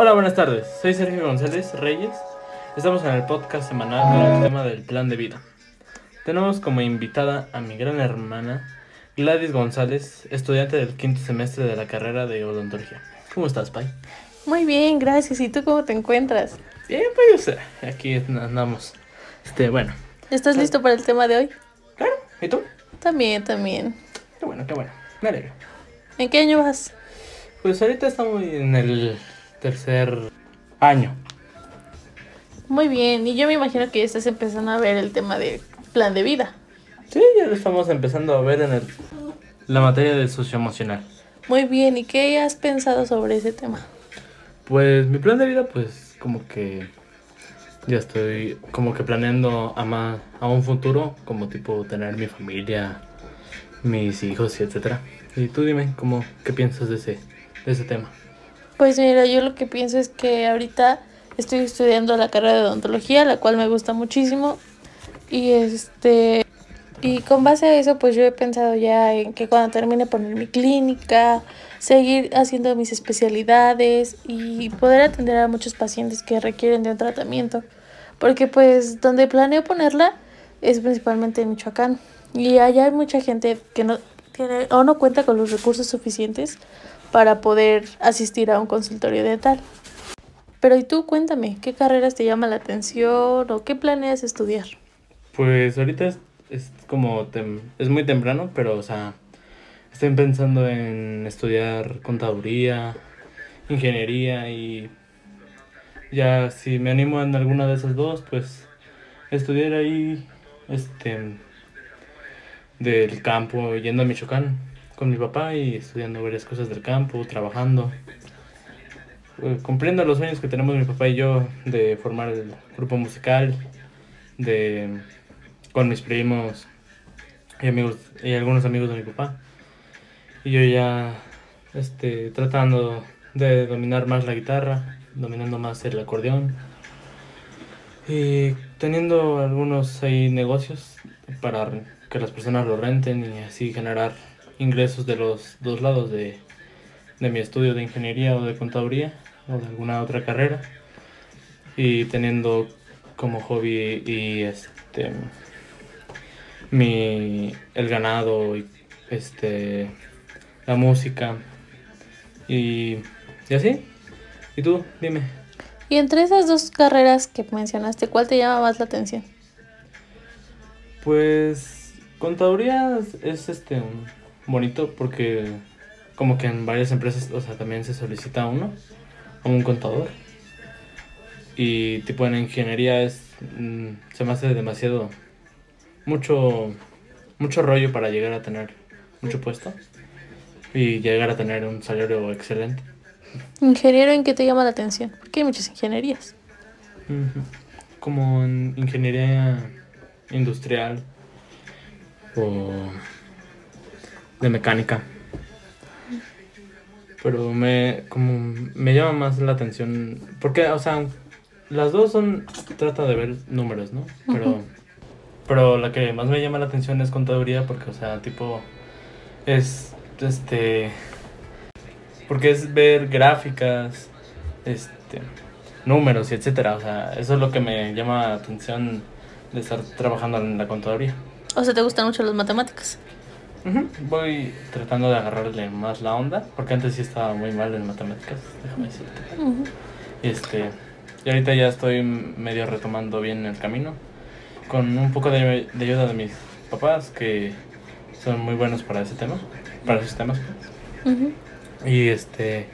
Hola, buenas tardes. Soy Sergio González Reyes. Estamos en el podcast semanal con el tema del plan de vida. Tenemos como invitada a mi gran hermana Gladys González, estudiante del quinto semestre de la carrera de odontología. ¿Cómo estás, Pai? Muy bien, gracias. ¿Y tú cómo te encuentras? Bien, pues aquí andamos. Este, bueno. ¿Estás listo para el tema de hoy? Claro. ¿Y tú? También, también. Qué bueno, qué bueno. Me alegro. ¿En qué año vas? Pues ahorita estamos en el tercer año. Muy bien, y yo me imagino que ya estás empezando a ver el tema de plan de vida. Sí, ya lo estamos empezando a ver en el, la materia de socioemocional. Muy bien, ¿y qué has pensado sobre ese tema? Pues mi plan de vida, pues como que ya estoy como que planeando a, más, a un futuro, como tipo tener mi familia, mis hijos y etcétera. Y tú dime, ¿cómo, ¿qué piensas de ese, de ese tema? Pues mira, yo lo que pienso es que ahorita estoy estudiando la carrera de odontología, la cual me gusta muchísimo. Y este y con base a eso, pues yo he pensado ya en que cuando termine poner mi clínica, seguir haciendo mis especialidades y poder atender a muchos pacientes que requieren de un tratamiento. Porque pues donde planeo ponerla es principalmente en Michoacán. Y allá hay mucha gente que no tiene o no cuenta con los recursos suficientes para poder asistir a un consultorio dental. Pero y tú cuéntame, ¿qué carreras te llama la atención o qué planeas estudiar? Pues ahorita es como, es muy temprano, pero, o sea, estoy pensando en estudiar contaduría, ingeniería y ya si me animo en alguna de esas dos, pues estudiar ahí, este, del campo, yendo a Michoacán con mi papá y estudiando varias cosas del campo, trabajando, eh, cumpliendo los sueños que tenemos mi papá y yo de formar el grupo musical, de con mis primos y amigos y algunos amigos de mi papá. Y yo ya este tratando de dominar más la guitarra, dominando más el acordeón y teniendo algunos ahí negocios para que las personas lo renten y así generar ingresos de los dos lados de, de mi estudio de ingeniería o de contaduría o de alguna otra carrera. Y teniendo como hobby y este mi el ganado y este la música. Y, y así. Y tú dime. Y entre esas dos carreras que mencionaste cuál te llama más la atención pues contaduría es este bonito porque como que en varias empresas o sea también se solicita uno como un contador y tipo en ingeniería es mm, se me hace demasiado mucho, mucho rollo para llegar a tener mucho puesto y llegar a tener un salario excelente. ¿Ingeniero en qué te llama la atención? Porque hay muchas ingenierías. Como en ingeniería industrial o de mecánica. Pero me, como me llama más la atención, porque, o sea, las dos son, trata de ver números, ¿no? Pero... Pero la que más me llama la atención es contaduría porque, o sea, tipo, es, este, porque es ver gráficas, este, números y etcétera. O sea, eso es lo que me llama la atención de estar trabajando en la contaduría. O sea, ¿te gustan mucho las matemáticas? Voy tratando de agarrarle más la onda, porque antes sí estaba muy mal en matemáticas, déjame decirte. Y este, y ahorita ya estoy medio retomando bien el camino con un poco de, ayuda de mis papás que son muy buenos para ese tema, para esos temas. Pues. Y este,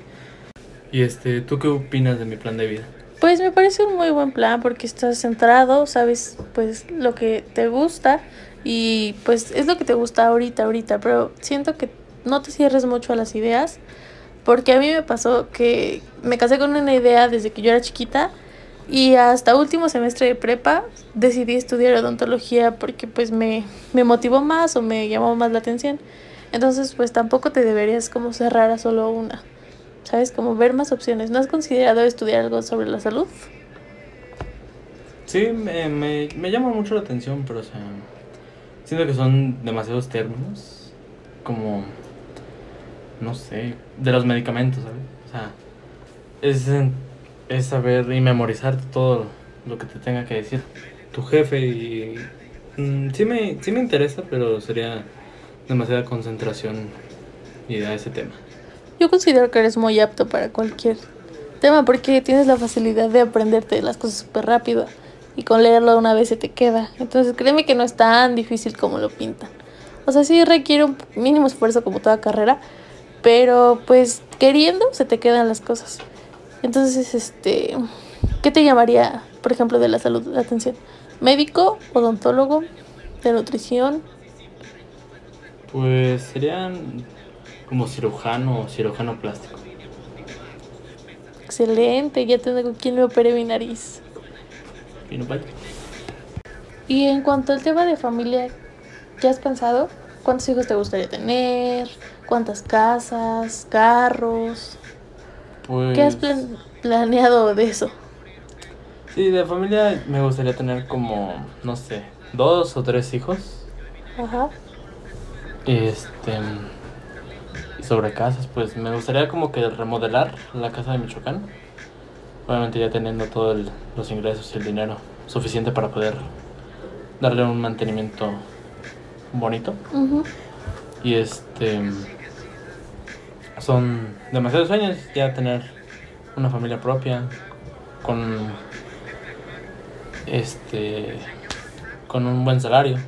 y este, ¿tú qué opinas de mi plan de vida? Pues me parece un muy buen plan porque estás centrado, sabes pues lo que te gusta y pues es lo que te gusta ahorita, ahorita, pero siento que no te cierres mucho a las ideas porque a mí me pasó que me casé con una idea desde que yo era chiquita y hasta último semestre de prepa decidí estudiar odontología porque pues me, me motivó más o me llamó más la atención. Entonces pues tampoco te deberías como cerrar a solo una. ¿Sabes? Como ver más opciones. ¿No has considerado estudiar algo sobre la salud? Sí, me, me, me llama mucho la atención, pero o sea, siento que son demasiados términos. Como, no sé, de los medicamentos, ¿sabes? O sea, es es saber y memorizar todo lo que te tenga que decir tu jefe y mm, sí me sí me interesa, pero sería demasiada concentración y a ese tema. Yo considero que eres muy apto para cualquier tema porque tienes la facilidad de aprenderte las cosas súper rápido y con leerlo una vez se te queda. Entonces créeme que no es tan difícil como lo pintan. O sea, sí requiere un mínimo esfuerzo como toda carrera, pero pues queriendo se te quedan las cosas. Entonces, este, ¿qué te llamaría, por ejemplo, de la salud, de atención? ¿Médico, odontólogo, de nutrición? Pues serían como cirujano o cirujano plástico. Excelente, ya tengo quien me opere mi nariz. Y no. Y en cuanto al tema de familia, ¿qué has pensado? ¿Cuántos hijos te gustaría tener? ¿Cuántas casas? ¿Carros? Pues ¿Qué has plan- planeado de eso? sí, de familia me gustaría tener como no sé, dos o tres hijos. Ajá. Este sobre casas, pues me gustaría como que remodelar la casa de Michoacán. Obviamente ya teniendo todos los ingresos y el dinero suficiente para poder darle un mantenimiento bonito. Y este son demasiados sueños ya tener una familia propia con este con un buen salario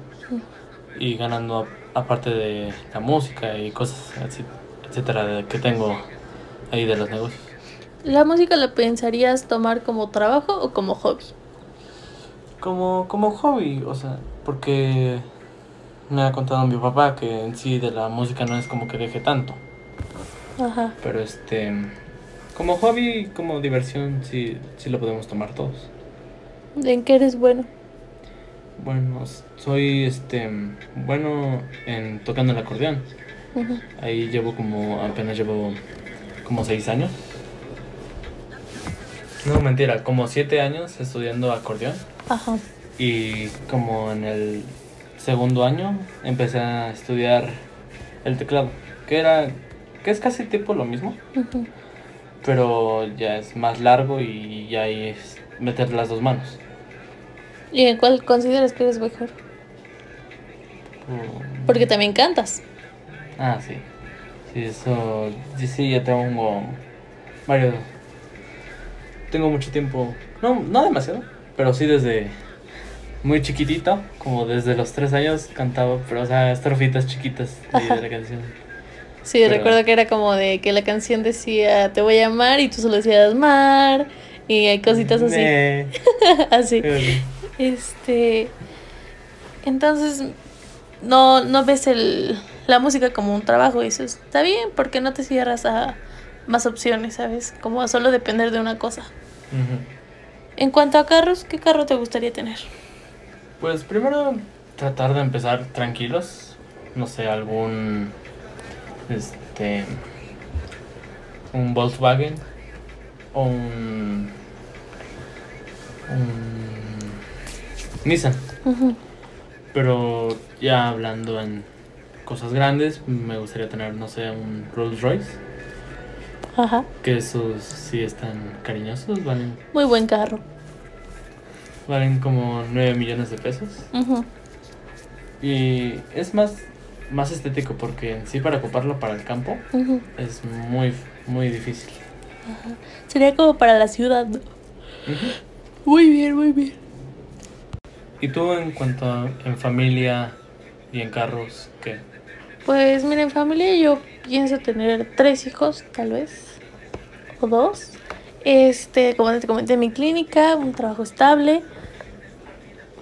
y ganando aparte de la música y cosas así, etcétera que tengo ahí de los negocios. ¿La música la pensarías tomar como trabajo o como hobby? Como como hobby, o sea, porque me ha contado mi papá que en sí de la música no es como que deje tanto. Ajá. Pero este, como hobby, como diversión, sí, sí lo podemos tomar todos. ¿En qué eres bueno? Bueno, soy este, bueno en tocando el acordeón. Ahí llevo como, apenas llevo como seis años. No, mentira, como siete años estudiando acordeón. Ajá. Y como en el segundo año empecé a estudiar el teclado, que era, que es casi tipo lo mismo. Pero ya es más largo y ya ahí es meter las dos manos. ¿Y en cuál consideras que eres mejor? Mm, Porque también cantas. Ah, sí. Sí, eso. Sí, sí, ya tengo varios. Tengo mucho tiempo. No, no demasiado, pero sí desde muy chiquitito, como desde los tres años cantaba, pero o sea, estrofitas chiquitas de, la canción. Sí, Pero- recuerdo que era como de que la canción decía te voy a amar y tú solo decías mar y hay cositas así. Así. Este. Entonces, no, no ves el, la música como un trabajo. Y eso está bien, porque no te cierras a más opciones, ¿sabes? Como a solo depender de una cosa. En cuanto a carros, ¿qué carro te gustaría tener? Pues primero tratar de empezar tranquilos. No sé, algún. Este. Un Volkswagen. O un. Un. Nissan. Pero ya hablando en cosas grandes, me gustaría tener, no sé, un Rolls Royce. Ajá. Que esos sí están cariñosos, valen, Muy buen carro. valen como 9 millones de pesos. Ujú. Y es más, más estético porque en sí para ocuparlo para el campo es muy, muy difícil. Sería como para la ciudad. ¿no? Muy bien, muy bien. ¿Y tú en cuanto a en familia y en carros, qué? Pues mira, en familia yo pienso tener tres hijos, tal vez, o dos. Este, como te comenté, mi clínica, un trabajo estable.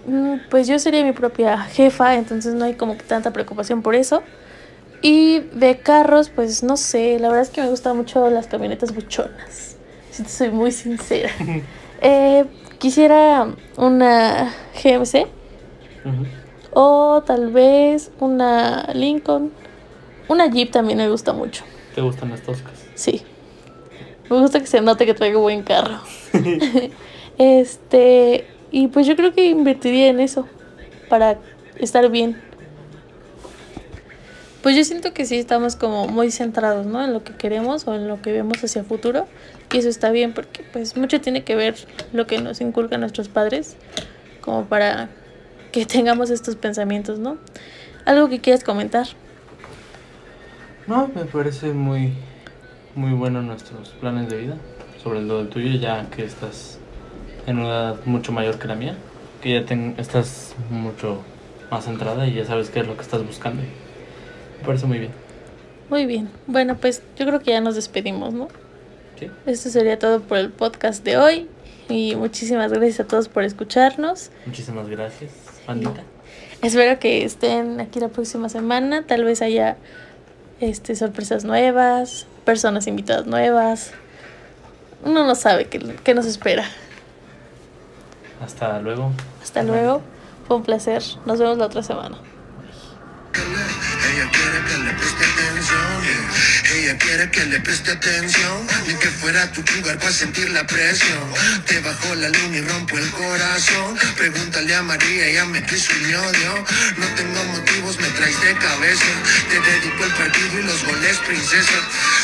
Mm, Pues yo sería mi propia jefa, entonces no hay como tanta preocupación por eso. Y de carros, pues no sé, la verdad es que me gustan mucho las camionetas buchonas. Si te soy muy sincera. Eh, quisiera una GMC Ujú. O tal vez una Lincoln. Una Jeep también me gusta mucho. ¿Te gustan las toscas? Sí. Me gusta que se note que traigo buen carro. este, y pues yo creo que invertiría en eso para estar bien. Pues yo siento que sí estamos como muy centrados, ¿no? En lo que queremos o en lo que vemos hacia futuro. Y eso está bien porque pues mucho tiene que ver lo que nos inculcan nuestros padres como para que tengamos estos pensamientos, ¿no? ¿Algo que quieras comentar? No, me parece muy, muy bueno nuestros planes de vida. Sobre lo del tuyo, ya que estás en una edad mucho mayor que la mía, que ya ten- estás mucho más centrada y ya sabes qué es lo que estás buscando. Me parece muy bien. Muy bien. Bueno, pues yo creo que ya nos despedimos, ¿no? ¿Sí? Esto sería todo por el podcast de hoy. Y muchísimas gracias a todos por escucharnos. Muchísimas gracias, bandita. Espero que estén aquí la próxima semana. Tal vez haya este, sorpresas nuevas, personas invitadas nuevas. Uno no sabe qué, qué nos espera. Hasta luego. Hasta luego. Fue un placer. Nos vemos la otra semana. Ella quiere que le preste atención. Quiere que le preste atención. Ni que fuera tu lugar para sentir la presión. Te bajó la luna y rompo el corazón. Pregúntale a María, ella me quiso y me odió. No tengo motivos, me traes de cabeza. Te dedico el partido y los goles, princesa.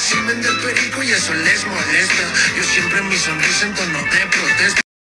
Sin vender perico y eso les molesta. Yo siempre mi sonrisa en tono de protesta.